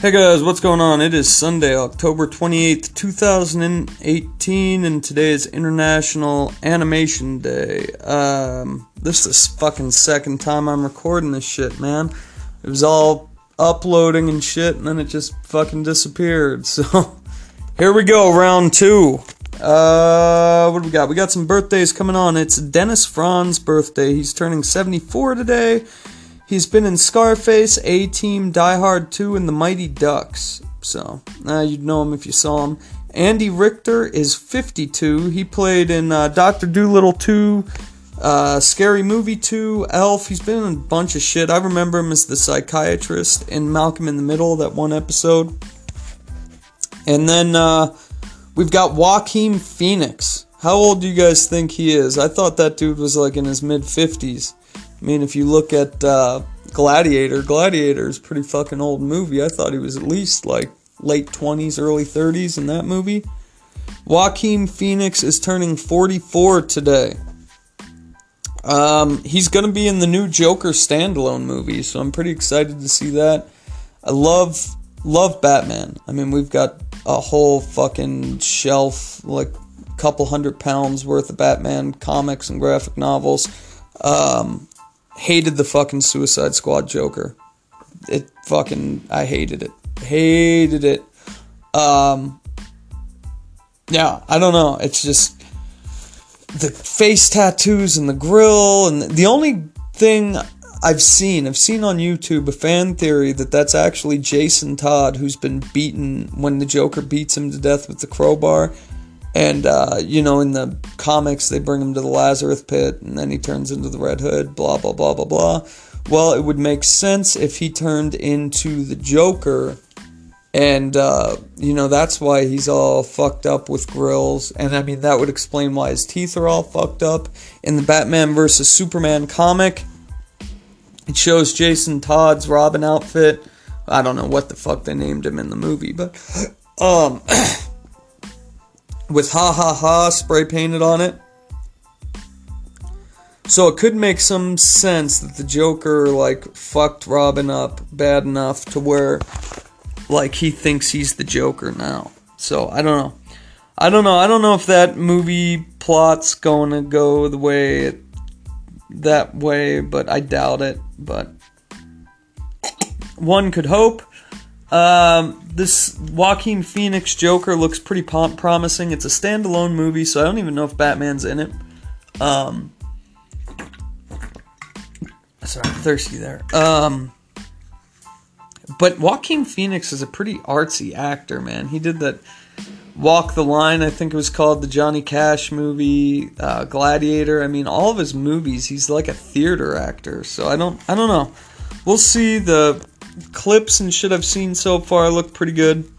Hey guys, what's going on? It is Sunday, October 28th, 2018, and today is International Animation Day. Um, this is fucking second time I'm recording this shit, man. It was all uploading and shit, and then it just fucking disappeared. So, here we go, round two. Uh, what do we got? We got some birthdays coming on. It's Dennis Franz's birthday. He's turning 74 today. He's been in Scarface, A Team, Die Hard 2, and The Mighty Ducks. So, uh, you'd know him if you saw him. Andy Richter is 52. He played in uh, Doctor Dolittle 2, uh, Scary Movie 2, Elf. He's been in a bunch of shit. I remember him as the psychiatrist in Malcolm in the Middle, that one episode. And then uh, we've got Joaquin Phoenix. How old do you guys think he is? I thought that dude was like in his mid 50s. I mean, if you look at uh, Gladiator, Gladiator is pretty fucking old movie. I thought he was at least like late 20s, early 30s in that movie. Joaquin Phoenix is turning 44 today. Um, he's going to be in the new Joker standalone movie, so I'm pretty excited to see that. I love love Batman. I mean, we've got a whole fucking shelf, like a couple hundred pounds worth of Batman comics and graphic novels. Um, hated the fucking Suicide Squad Joker. It fucking I hated it. Hated it. Um yeah, I don't know. It's just the face tattoos and the grill and the only thing I've seen, I've seen on YouTube a fan theory that that's actually Jason Todd who's been beaten when the Joker beats him to death with the crowbar and, uh, you know, in the comics, they bring him to the Lazarus pit and then he turns into the Red Hood, blah, blah, blah, blah, blah. Well, it would make sense if he turned into the Joker. And, uh, you know, that's why he's all fucked up with grills. And, I mean, that would explain why his teeth are all fucked up. In the Batman vs. Superman comic, it shows Jason Todd's Robin outfit. I don't know what the fuck they named him in the movie, but, um,. with ha ha ha spray painted on it. So it could make some sense that the Joker like fucked Robin up bad enough to where like he thinks he's the Joker now. So I don't know. I don't know. I don't know if that movie plot's going to go the way it, that way, but I doubt it. But one could hope. Um, this Joaquin Phoenix Joker looks pretty promising. It's a standalone movie, so I don't even know if Batman's in it. Um, sorry, I'm thirsty there. Um, but Joaquin Phoenix is a pretty artsy actor, man. He did that Walk the Line, I think it was called the Johnny Cash movie, uh, Gladiator. I mean, all of his movies, he's like a theater actor. So I don't, I don't know. We'll see the clips and shit I've seen so far look pretty good.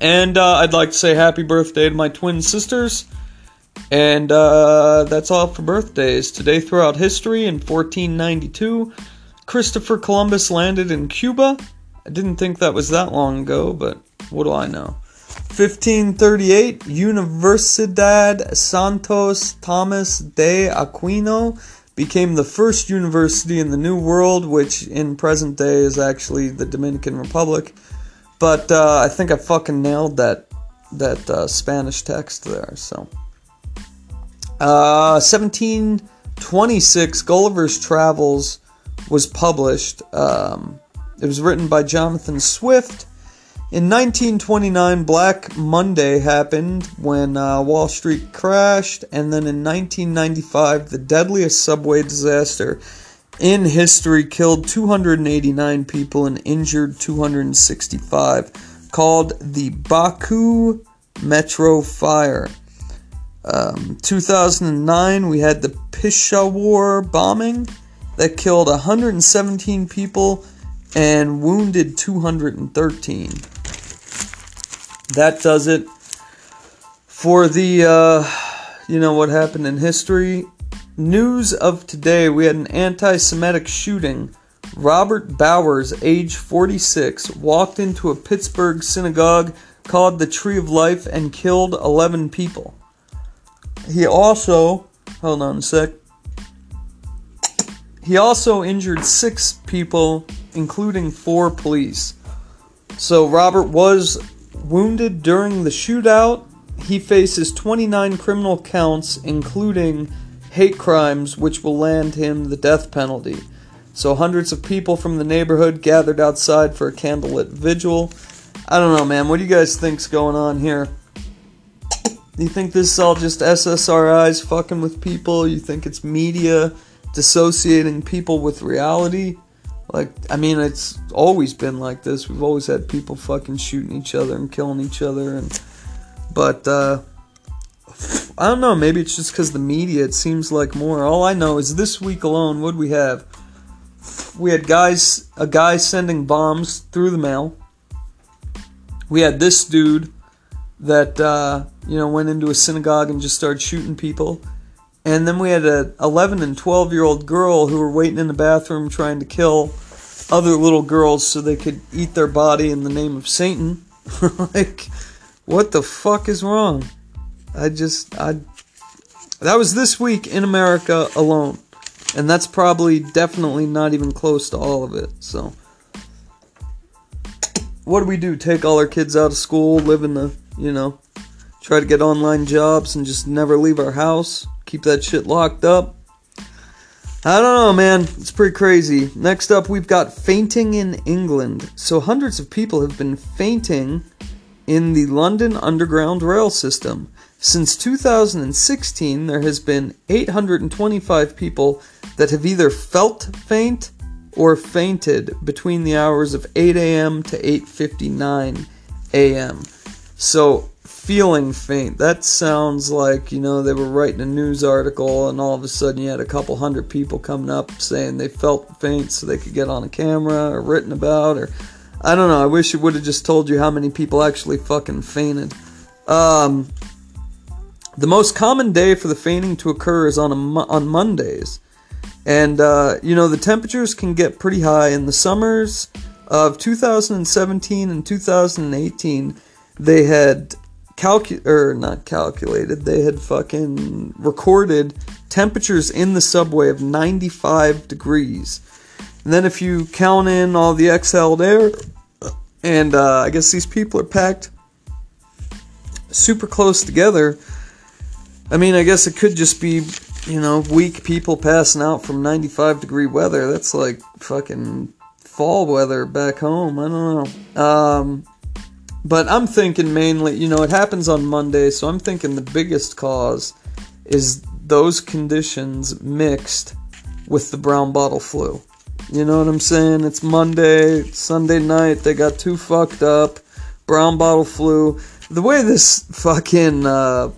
And uh, I'd like to say happy birthday to my twin sisters. And uh, that's all for birthdays. Today, throughout history, in 1492, Christopher Columbus landed in Cuba. I didn't think that was that long ago, but what do I know? 1538, Universidad Santos Thomas de Aquino became the first university in the New World, which in present day is actually the Dominican Republic. But uh, I think I fucking nailed that that uh, Spanish text there. So, uh, 1726, Gulliver's Travels was published. Um, it was written by Jonathan Swift in 1929, Black Monday happened when uh, Wall Street crashed, and then in 1995, the deadliest subway disaster in history killed 289 people and injured 265, called the Baku Metro Fire. Um, 2009, we had the Peshawar bombing that killed 117 people and wounded 213 that does it for the, uh, you know, what happened in history. News of today we had an anti Semitic shooting. Robert Bowers, age 46, walked into a Pittsburgh synagogue called the Tree of Life and killed 11 people. He also, hold on a sec, he also injured six people, including four police. So Robert was wounded during the shootout. He faces 29 criminal counts, including hate crimes, which will land him the death penalty. So hundreds of people from the neighborhood gathered outside for a candlelit vigil. I don't know, man. What do you guys think's going on here? You think this is all just SSRIs fucking with people? You think it's media dissociating people with reality? Like, I mean, it's always been like this. We've always had people fucking shooting each other and killing each other, and but uh, I don't know. Maybe it's just because the media. It seems like more. All I know is this week alone, what we have? We had guys, a guy sending bombs through the mail. We had this dude that uh, you know went into a synagogue and just started shooting people. And then we had a 11 and 12 year old girl who were waiting in the bathroom trying to kill other little girls so they could eat their body in the name of Satan. like, what the fuck is wrong? I just, I. That was this week in America alone. And that's probably definitely not even close to all of it, so. What do we do? Take all our kids out of school, live in the, you know, try to get online jobs and just never leave our house? Keep that shit locked up? I don't know, man. It's pretty crazy. Next up, we've got fainting in England. So, hundreds of people have been fainting in the London Underground rail system. Since 2016, there has been 825 people that have either felt faint or fainted between the hours of 8 a.m. to 8:59 a.m. So, feeling faint. That sounds like, you know, they were writing a news article and all of a sudden you had a couple hundred people coming up saying they felt faint so they could get on a camera or written about or I don't know. I wish it would have just told you how many people actually fucking fainted. Um, the most common day for the fainting to occur is on on Mondays. And uh, you know, the temperatures can get pretty high in the summers of 2017 and 2018. They had calcu or not calculated. They had fucking recorded temperatures in the subway of 95 degrees. And then if you count in all the exhaled air, and uh, I guess these people are packed super close together. I mean, I guess it could just be, you know, weak people passing out from 95 degree weather. That's like fucking fall weather back home. I don't know. Um, but I'm thinking mainly, you know, it happens on Monday, so I'm thinking the biggest cause is those conditions mixed with the brown bottle flu. You know what I'm saying? It's Monday, Sunday night, they got too fucked up. Brown bottle flu. The way this fucking uh,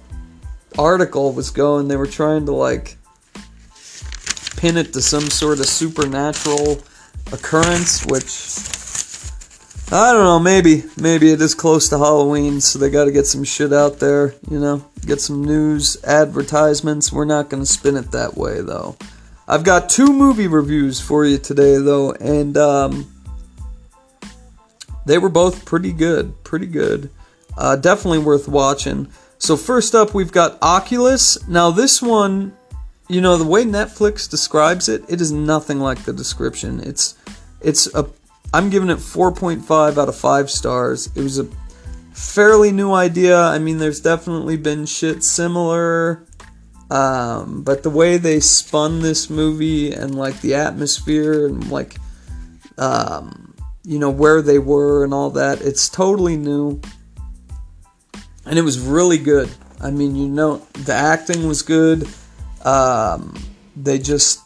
article was going, they were trying to like pin it to some sort of supernatural occurrence, which I don't know, maybe. Maybe it is close to Halloween, so they got to get some shit out there, you know, get some news, advertisements. We're not going to spin it that way, though. I've got two movie reviews for you today, though, and um, they were both pretty good. Pretty good. Uh, definitely worth watching. So, first up, we've got Oculus. Now, this one, you know, the way Netflix describes it, it is nothing like the description. It's it's a I'm giving it 4.5 out of 5 stars. It was a fairly new idea. I mean, there's definitely been shit similar. Um, but the way they spun this movie and like the atmosphere and like, um, you know, where they were and all that, it's totally new. And it was really good. I mean, you know, the acting was good. Um, they just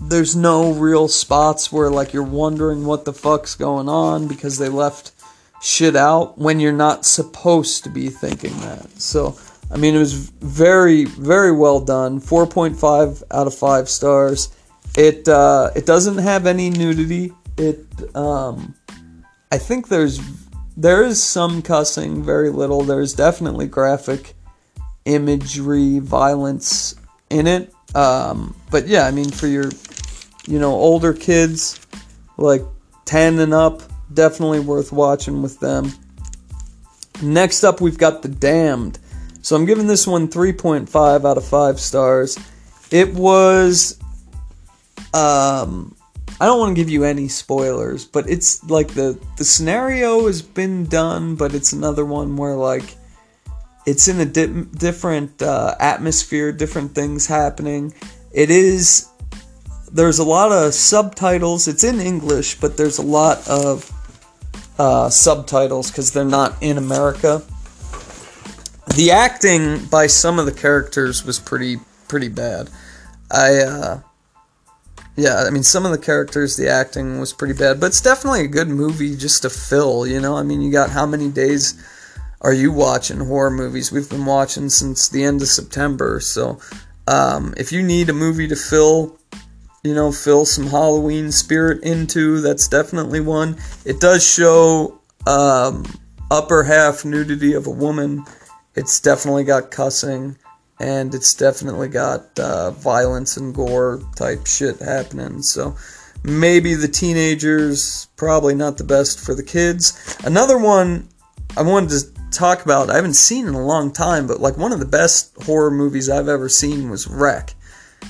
there's no real spots where like you're wondering what the fuck's going on because they left shit out when you're not supposed to be thinking that. So, I mean, it was very, very well done. 4.5 out of 5 stars. It uh, it doesn't have any nudity. It um, I think there's there is some cussing, very little. There's definitely graphic imagery, violence in it. Um, but yeah, I mean, for your you know, older kids, like 10 and up, definitely worth watching with them. Next up, we've got The Damned. So I'm giving this one 3.5 out of 5 stars. It was um, I don't want to give you any spoilers, but it's like the the scenario has been done, but it's another one where like it's in a di- different uh, atmosphere, different things happening. It is there's a lot of subtitles. It's in English, but there's a lot of uh, subtitles because they're not in America. The acting by some of the characters was pretty pretty bad. I uh, yeah, I mean some of the characters, the acting was pretty bad, but it's definitely a good movie just to fill. You know, I mean, you got how many days are you watching horror movies? We've been watching since the end of September, so um, if you need a movie to fill you know, fill some Halloween spirit into. That's definitely one. It does show um, upper half nudity of a woman. It's definitely got cussing, and it's definitely got uh, violence and gore type shit happening. So maybe the teenagers, probably not the best for the kids. Another one I wanted to talk about, I haven't seen in a long time, but like one of the best horror movies I've ever seen was Wreck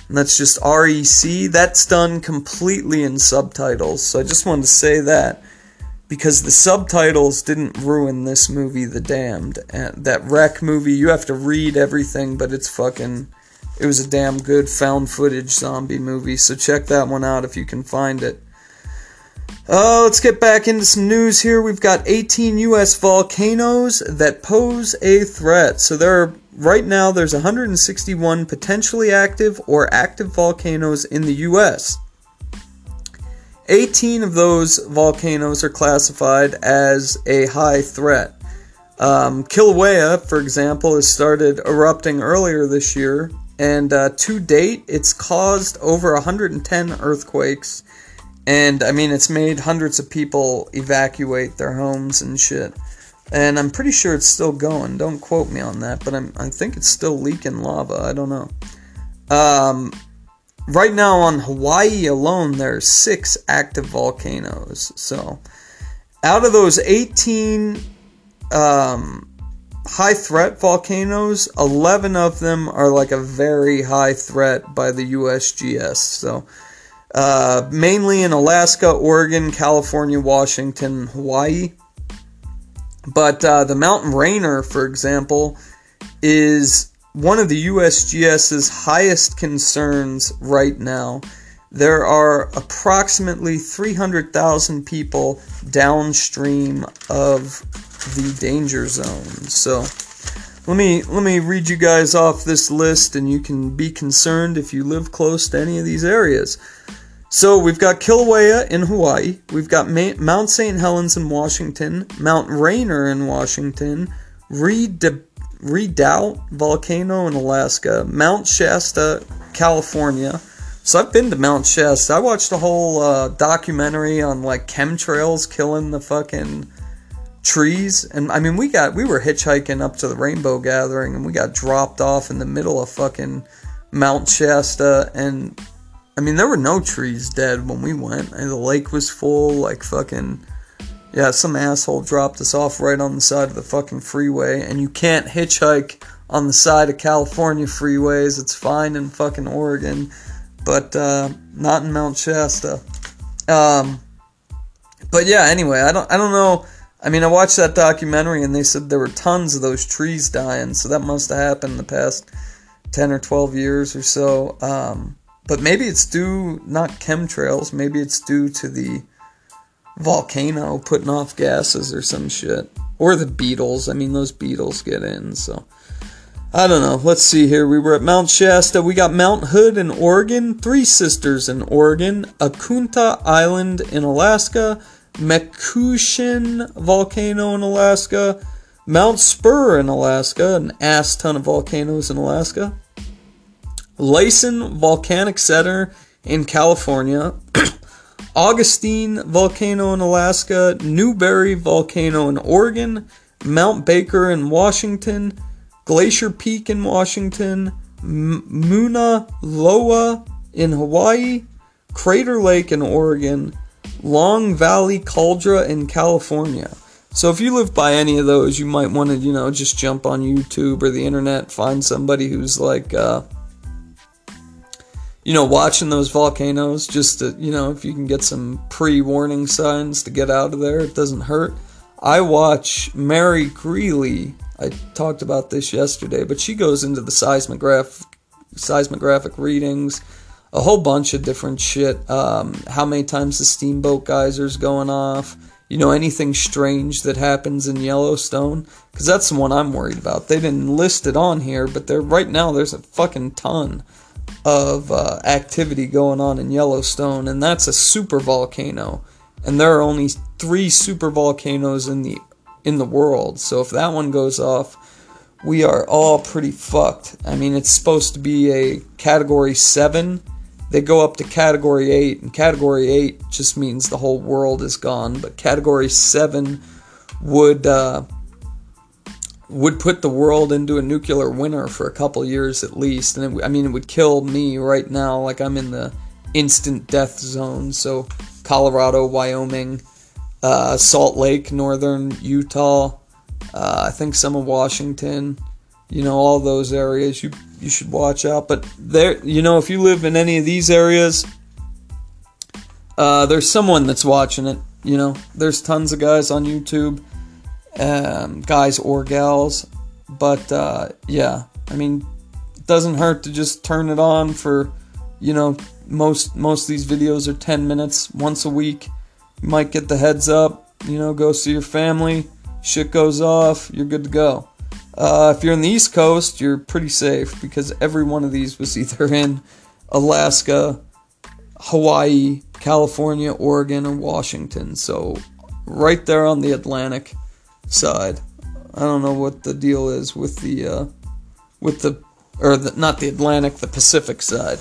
and that's just REC. That's done completely in subtitles. So I just wanted to say that because the subtitles didn't ruin this movie, The Damned. And that Wreck movie, you have to read everything, but it's fucking. It was a damn good found footage zombie movie. So check that one out if you can find it. Uh, let's get back into some news here. We've got 18 U.S. volcanoes that pose a threat. So there are right now there's 161 potentially active or active volcanoes in the US. 18 of those volcanoes are classified as a high threat. Um, Kilauea, for example, has started erupting earlier this year, and uh, to date, it's caused over 110 earthquakes, and I mean, it's made hundreds of people evacuate their homes and shit and I'm pretty sure it's still going. Don't quote me on that, but I'm, I think it's still leaking lava. I don't know. Um, right now on Hawaii alone, there are six active volcanoes. So, out of those 18 um, high threat volcanoes, 11 of them are like a very high threat by the USGS. So, uh, mainly in Alaska, Oregon, California, Washington, Hawaii. But uh, the Mountain Rainier, for example, is one of the USGS's highest concerns right now. There are approximately 300,000 people downstream of the danger zone. So let me let me read you guys off this list and you can be concerned if you live close to any of these areas. So we've got Kilauea in Hawaii, we've got Ma- Mount St. Helens in Washington, Mount Rainier in Washington, Redoubt Volcano in Alaska, Mount Shasta, California. So I've been to Mount Shasta. I watched a whole uh, documentary on like chemtrails killing the fucking trees, and I mean we got we were hitchhiking up to the Rainbow Gathering, and we got dropped off in the middle of fucking Mount Shasta, and I mean, there were no trees dead when we went. And the lake was full, like fucking. Yeah, some asshole dropped us off right on the side of the fucking freeway, and you can't hitchhike on the side of California freeways. It's fine in fucking Oregon, but uh, not in Mount Shasta. Um, but yeah, anyway, I don't, I don't know. I mean, I watched that documentary, and they said there were tons of those trees dying, so that must have happened in the past ten or twelve years or so. Um, but maybe it's due not chemtrails, maybe it's due to the volcano putting off gases or some shit. Or the beetles. I mean, those beetles get in, so. I don't know. Let's see here. We were at Mount Shasta. We got Mount Hood in Oregon, Three Sisters in Oregon, Akunta Island in Alaska, Makushin Volcano in Alaska, Mount Spur in Alaska, an ass ton of volcanoes in Alaska, Lassen Volcanic Center in California, Augustine Volcano in Alaska, Newberry Volcano in Oregon, Mount Baker in Washington, Glacier Peak in Washington, M- Loa in Hawaii, Crater Lake in Oregon, Long Valley Caldera in California. So if you live by any of those, you might want to, you know, just jump on YouTube or the internet, find somebody who's like, uh, you know, watching those volcanoes just to, you know, if you can get some pre warning signs to get out of there, it doesn't hurt. I watch Mary Greeley. I talked about this yesterday, but she goes into the seismograph, seismographic readings, a whole bunch of different shit. Um, how many times the steamboat geysers going off? You know, anything strange that happens in Yellowstone? Because that's the one I'm worried about. They didn't list it on here, but there right now there's a fucking ton of uh, activity going on in Yellowstone, and that's a super volcano. And there are only three super volcanoes in the in the world. So if that one goes off, we are all pretty fucked. I mean, it's supposed to be a category seven. They go up to category eight, and category eight just means the whole world is gone. But category seven would uh, would put the world into a nuclear winter for a couple years at least. And it, I mean, it would kill me right now. Like I'm in the instant death zone. So Colorado, Wyoming, uh, Salt Lake, northern Utah. Uh, I think some of Washington. You know, all those areas you you should watch out. But there, you know, if you live in any of these areas, uh, there's someone that's watching it. You know, there's tons of guys on YouTube um, guys or gals. But uh, yeah, I mean, it doesn't hurt to just turn it on for, you know, most most of these videos are 10 minutes once a week. You might get the heads up, you know, go see your family. Shit goes off, you're good to go. Uh, if you're in the East Coast, you're pretty safe because every one of these was either in Alaska, Hawaii, California, Oregon, or Washington. So, right there on the Atlantic side. I don't know what the deal is with the uh, with the or the, not the Atlantic, the Pacific side.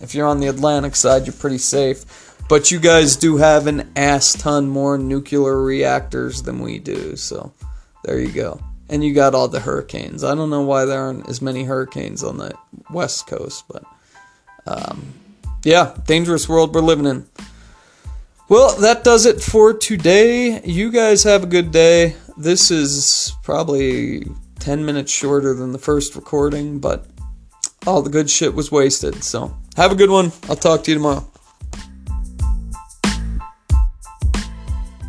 If you're on the Atlantic side, you're pretty safe. But you guys do have an ass ton more nuclear reactors than we do, so there you go. And you got all the hurricanes. I don't know why there aren't as many hurricanes on the west coast, but um, yeah, dangerous world we're living in. Well, that does it for today. You guys have a good day. This is probably 10 minutes shorter than the first recording, but all the good shit was wasted. So, have a good one. I'll talk to you tomorrow.